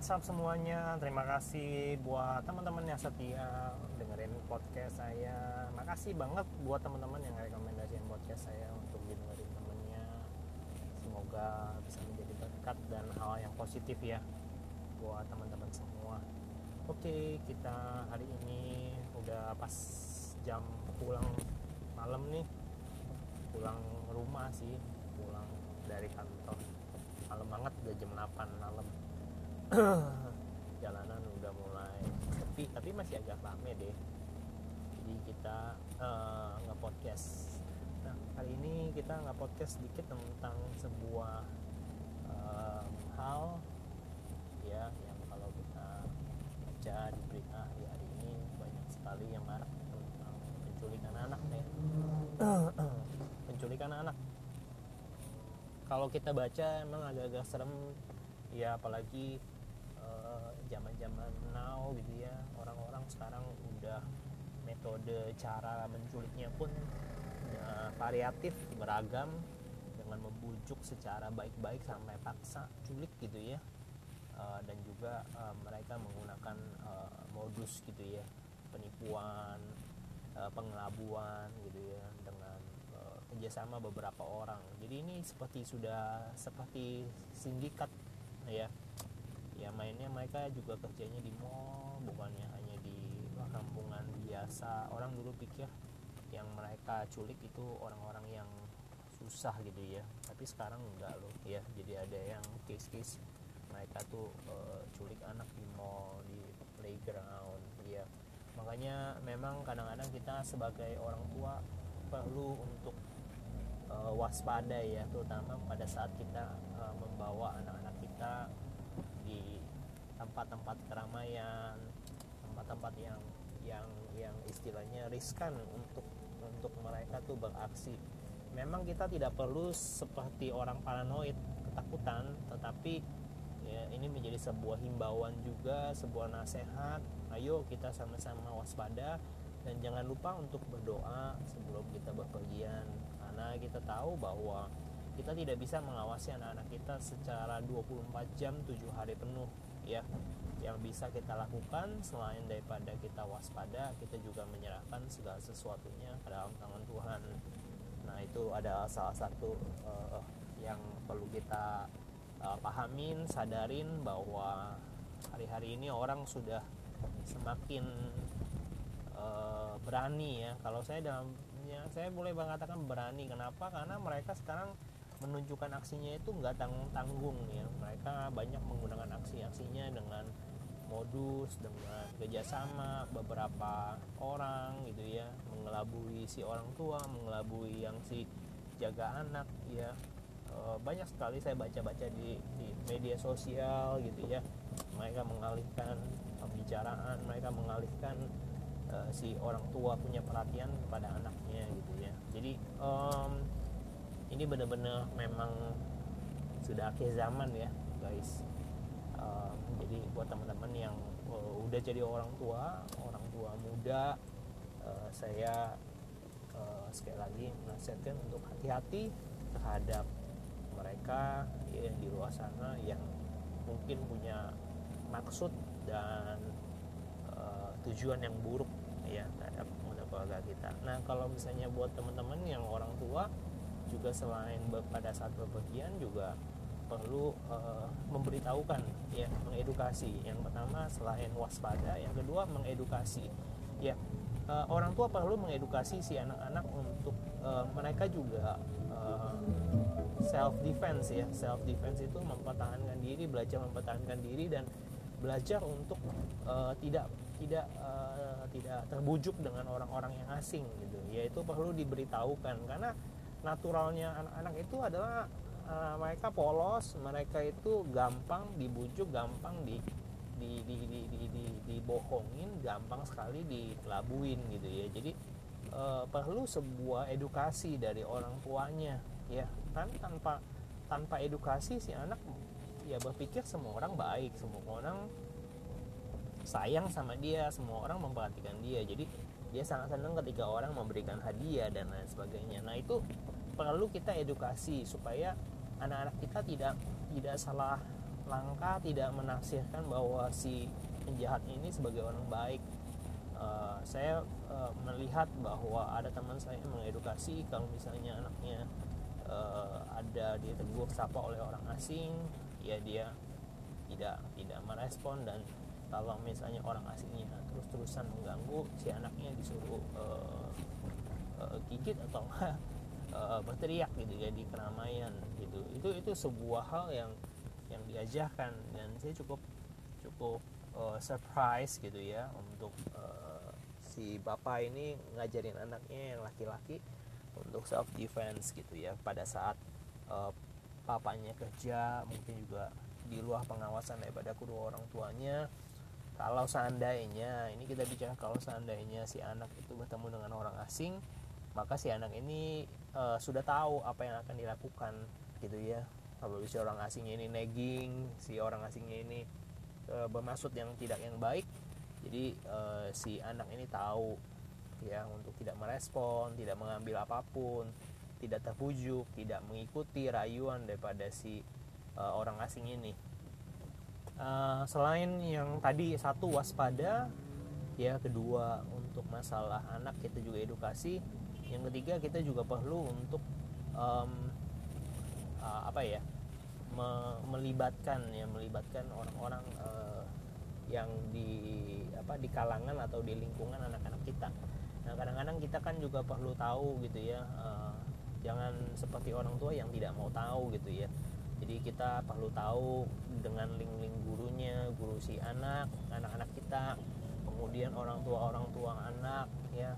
what's up semuanya. Terima kasih buat teman-teman yang setia dengerin podcast saya. Makasih banget buat teman-teman yang rekomendasiin podcast saya untuk dengerin temennya. Semoga bisa menjadi berkat dan hal yang positif ya Buat teman-teman semua. Oke kita hari ini udah pas jam pulang malam nih. Pulang rumah sih Pulang dari kantor. Malam banget udah jam 8 malam jalanan udah mulai sepi tapi masih agak rame deh. Jadi kita uh, nge-podcast. Nah hari ini kita nge-podcast sedikit tentang sebuah uh, hal ya yang kalau kita baca di berita di hari ini banyak sekali yang marah tentang penculikan anak ya penculikan anak. Kalau kita baca emang agak-agak serem. Ya apalagi zaman-zaman uh, now gitu ya. Orang-orang sekarang udah metode cara menculiknya pun uh, variatif beragam dengan membujuk secara baik-baik sampai paksa culik gitu ya. Uh, dan juga uh, mereka menggunakan uh, modus gitu ya penipuan uh, pengelabuan gitu ya dengan uh, kerjasama beberapa orang. Jadi ini seperti sudah seperti sindikat ya ya mainnya mereka juga kerjanya di mall bukannya hanya di kampungan biasa. Orang dulu pikir yang mereka culik itu orang-orang yang susah gitu ya. Tapi sekarang enggak loh ya. Jadi ada yang case-case mereka tuh uh, culik anak di mall di playground ya makanya memang kadang-kadang kita sebagai orang tua perlu untuk uh, waspada ya terutama pada saat kita uh, membawa anak-anak kita tempat-tempat keramaian tempat-tempat yang yang yang istilahnya riskan untuk untuk mereka tuh beraksi. Memang kita tidak perlu seperti orang paranoid ketakutan tetapi ya, ini menjadi sebuah himbauan juga sebuah nasihat. Ayo kita sama-sama waspada dan jangan lupa untuk berdoa sebelum kita berpergian. Karena kita tahu bahwa kita tidak bisa mengawasi anak-anak kita secara 24 jam 7 hari penuh ya yang bisa kita lakukan selain daripada kita waspada kita juga menyerahkan segala sesuatunya ke dalam tangan Tuhan. Nah itu adalah salah satu uh, yang perlu kita uh, pahamin sadarin bahwa hari-hari ini orang sudah semakin uh, berani ya. Kalau saya dalamnya saya boleh mengatakan berani. Kenapa? Karena mereka sekarang menunjukkan aksinya itu nggak tanggung tanggung ya. Mereka banyak menggunakan aksi-aksinya dengan modus dengan kerjasama beberapa orang gitu ya. Mengelabui si orang tua mengelabui yang si jaga anak ya. E, banyak sekali saya baca-baca di, di media sosial gitu ya. Mereka mengalihkan pembicaraan mereka mengalihkan uh, si orang tua punya perhatian kepada anaknya gitu ya. Jadi um, ini benar-benar memang sudah akhir zaman ya guys uh, jadi buat teman-teman yang uh, udah jadi orang tua orang tua muda uh, saya uh, sekali lagi menasihatkan untuk hati-hati terhadap mereka ya, di luar sana yang mungkin punya maksud dan uh, tujuan yang buruk ya terhadap keluarga kita. Nah kalau misalnya buat teman-teman yang orang tua juga selain pada saat bepergian juga perlu uh, memberitahukan ya mengedukasi. Yang pertama selain waspada yang kedua mengedukasi. Ya uh, orang tua perlu mengedukasi si anak-anak untuk uh, mereka juga uh, self defense ya. Self defense itu mempertahankan diri belajar mempertahankan diri dan belajar untuk uh, tidak tidak uh, tidak terbujuk dengan orang-orang yang asing gitu. Yaitu perlu diberitahukan. Karena naturalnya anak-anak itu adalah uh, mereka polos mereka itu gampang dibujuk gampang di di di di di, di, dibohongin gampang sekali dikelabuin gitu ya. Jadi uh, perlu sebuah edukasi dari orang tuanya ya. Kan tanpa tanpa edukasi si anak ya berpikir semua orang baik semua orang sayang sama dia semua orang memperhatikan dia. Jadi dia sangat senang ketika orang memberikan hadiah dan lain sebagainya. Nah itu perlu kita edukasi supaya anak-anak kita tidak tidak salah langka tidak menafsirkan bahwa si penjahat ini sebagai orang baik. Uh, saya uh, melihat bahwa ada teman saya mengedukasi kalau misalnya anaknya uh, ada ditegur sapa oleh orang asing ya dia tidak tidak merespon dan kalau misalnya orang asingnya terus-terusan mengganggu si anaknya disuruh uh, uh, gigit atau uh, berteriak gitu ya di keramaian gitu. Itu itu sebuah hal yang yang diajarkan dan saya cukup cukup uh, surprise gitu ya untuk uh, si bapak ini ngajarin anaknya yang laki-laki untuk self defense gitu ya. Pada saat uh, papanya kerja mungkin juga di luar pengawasan daripada kedua orang tuanya. Kalau seandainya ini kita bicara kalau seandainya si anak itu bertemu dengan orang asing maka si anak ini uh, sudah tahu apa yang akan dilakukan gitu ya. Kalau si orang asingnya ini nagging si orang asingnya ini uh, bermaksud yang tidak yang baik. Jadi uh, si anak ini tahu ya untuk tidak merespon tidak mengambil apa pun tidak terpujuk tidak mengikuti rayuan daripada si uh, orang asing ini. Uh, selain yang tadi satu waspada. Ya kedua untuk masalah anak kita juga edukasi yang ketiga kita juga perlu untuk um, uh, apa ya me melibatkan ya melibatkan orang-orang uh, yang di apa di kalangan atau di lingkungan anak-anak kita. Nah kadang-kadang kita kan juga perlu tahu gitu ya uh, jangan seperti orang tua yang tidak mau tahu gitu ya. Jadi kita perlu tahu dengan link-link gurunya guru si anak anak-anak kita kemudian orang tua orang tua anak ya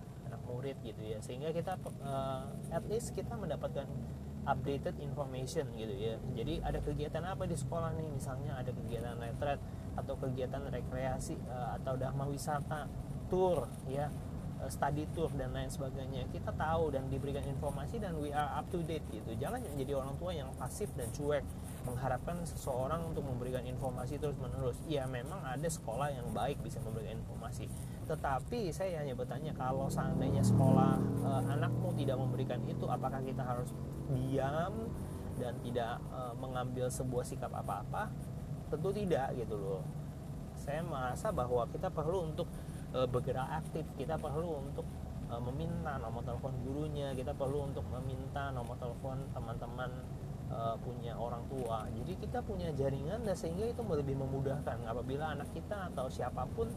murid gitu ya. Sehingga kita uh, at least kita mendapatkan updated information gitu ya. Jadi ada kegiatan apa di sekolah nih? Misalnya ada kegiatan retret atau kegiatan rekreasi uh, atau dharma wisata tour ya Eh, study tour dan lain sebagainya. Kita tahu dan diberikan informasi dan we are up to date gitu. Jangan jadi orang tua yang pasif dan cuek mengharapkan seseorang untuk memberikan informasi terus menerus ya memang ada sekolah yang baik bisa memberikan informasi tetapi saya hanya bertanya kalau seandainya sekolah e, anakmu tidak memberikan itu apakah kita harus diam dan tidak e, mengambil sebuah sikap apa-apa? Tentu tidak gitu loh. Saya merasa bahwa kita perlu untuk uh, bergerak aktif kita perlu untuk uh, meminta nomor telepon gurunya kita perlu untuk meminta nomor telepon teman-teman punya orang tua. Jadi kita punya jaringan dan sehingga itu lebih memudahkan. Apabila anak kita atau siapa pun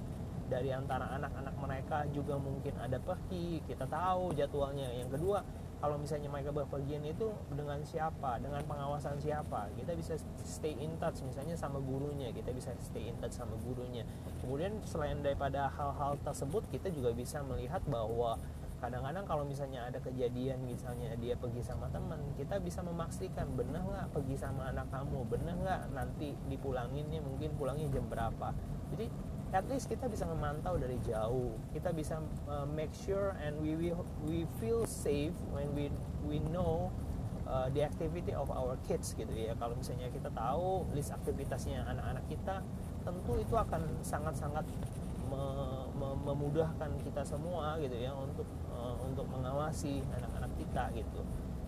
dari antara anak-anak mereka juga mungkin ada pergi kita tahu jadwalnya. Yang kedua kalau misalnya mereka berpergian itu dengan siapa? Dengan pengawasan siapa? Kita bisa stay in touch misalnya sama gurunya kita bisa stay in touch sama gurunya. Kemudian selain daripada hal-hal tersebut kita juga bisa melihat bahwa kadang-kadang kalau misalnya ada kejadian misalnya dia pergi sama teman kita bisa memastikan benar nggak pergi sama anak kamu? Benar nggak nanti dipulanginnya? Mungkin pulangnya jam berapa? Jadi at least kita bisa memantau dari jauh. Kita bisa uh, make sure and we will we feel safe when we we know uh, the activity of our kids gitu ya. Kalau misalnya kita tahu list aktivitasnya anak-anak kita tentu itu akan sangat-sangat me, me, memudahkan kita semua gitu ya untuk uh, untuk mengawasi anak-anak kita gitu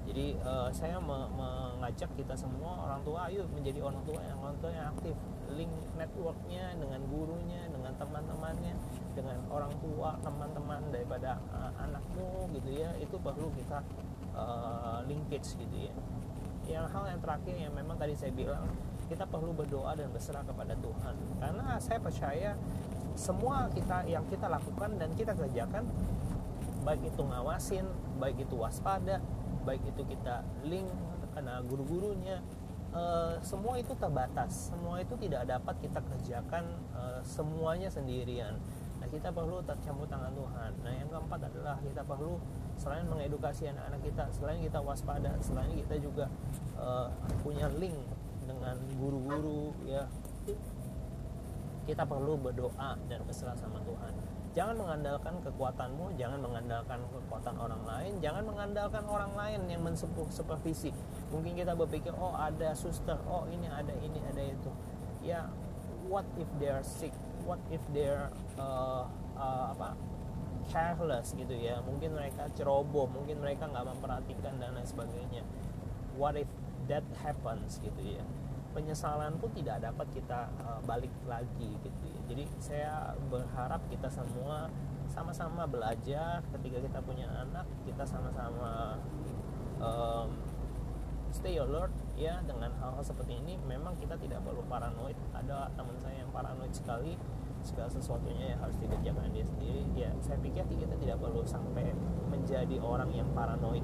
jadi uh, saya me, mengajak kita semua orang tua ayo menjadi orang tua yang orang tua yang aktif. Link networknya dengan gurunya dengan teman-temannya dengan orang tua teman-teman daripada uh, anakmu gitu ya itu perlu kita uh, linkage gitu ya. Yang hal yang terakhir yang memang tadi saya bilang kita perlu berdoa dan berserah kepada Tuhan. Karena saya percaya semua kita yang kita lakukan dan kita kerjakan baik itu ngawasin baik itu waspada baik itu kita link karena guru-gurunya Eh, semua itu terbatas. Semua itu tidak dapat kita kerjakan uh, semuanya sendirian. Nah kita perlu tercampur tangan Tuhan. Nah yang keempat adalah kita perlu selain mengedukasi anak-anak kita selain kita waspada selain kita juga uh, punya link dengan guru-guru ya. Kita perlu berdoa dan berserah sama Tuhan jangan mengandalkan kekuatanmu jangan mengandalkan kekuatan orang lain jangan mengandalkan orang lain yang mensepuh supervisi. Mungkin kita berpikir oh ada suster oh ini ada ini ada itu. Ya what if they are sick? What if they're uh, uh, apa careless gitu ya? Mungkin mereka ceroboh mungkin mereka nggak memperhatikan dan lain sebagainya. What if that happens gitu ya penyesalan pun tidak dapat kita uh, balik lagi gitu ya. Jadi saya berharap kita semua sama-sama belajar ketika kita punya anak kita sama-sama um, stay alert ya dengan hal-hal seperti ini. Memang kita tidak perlu paranoid. Ada teman saya yang paranoid sekali segala sesuatunya yang harus dikerjakan dia sendiri. Ya saya pikir kita tidak perlu sampai menjadi orang yang paranoid.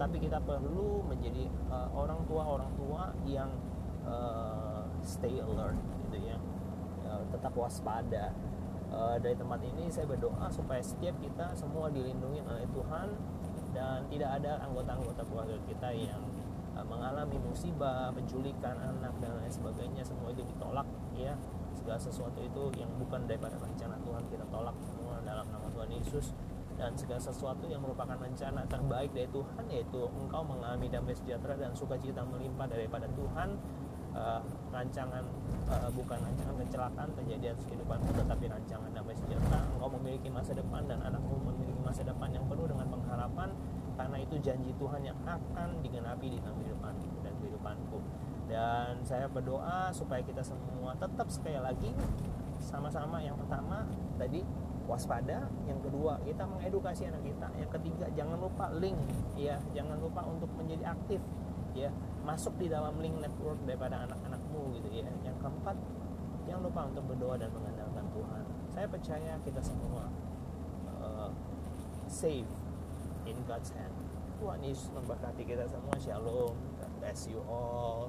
Tapi kita perlu menjadi uh, orang tua orang tua yang uh, stay alert gitu ya. Uh, tetap waspada. Uh, dari tempat ini saya berdoa supaya setiap kita semua dilindungi oleh Tuhan dan tidak ada anggota-anggota keluarga kita yang uh, mengalami musibah, penculikan anak dan lain sebagainya. Semua itu ditolak ya. Segala sesuatu itu yang bukan daripada rencana Tuhan kita tolak semua dalam nama Tuhan Yesus. Dan segala sesuatu yang merupakan rencana terbaik dari Tuhan yaitu engkau mengalami damai sejahtera dan sukacita melimpah daripada Tuhan uh, rancangan uh, bukan rancangan kecelakaan terjadi atas kehidupanmu tetapi rancangan damai sejahtera. Engkau memiliki masa depan dan anakmu memiliki masa depan yang penuh dengan pengharapan. Karena itu janji Tuhan yang akan digenapi di dalam kehidupanku dan kehidupanku. Dan saya berdoa supaya kita semua tetap sekali lagi sama-sama. Yang pertama tadi waspada. Yang kedua kita mengedukasi anak kita. Yang ketiga jangan lupa link ya. Jangan lupa untuk menjadi aktif ya masuk di dalam link network daripada anak-anakmu gitu ya. Yang keempat jangan lupa untuk berdoa dan mengandalkan Tuhan. Saya percaya kita semua uh, safe in God's hand. Tuhan Yesus memberkati kita semua. Shalom. God bless you all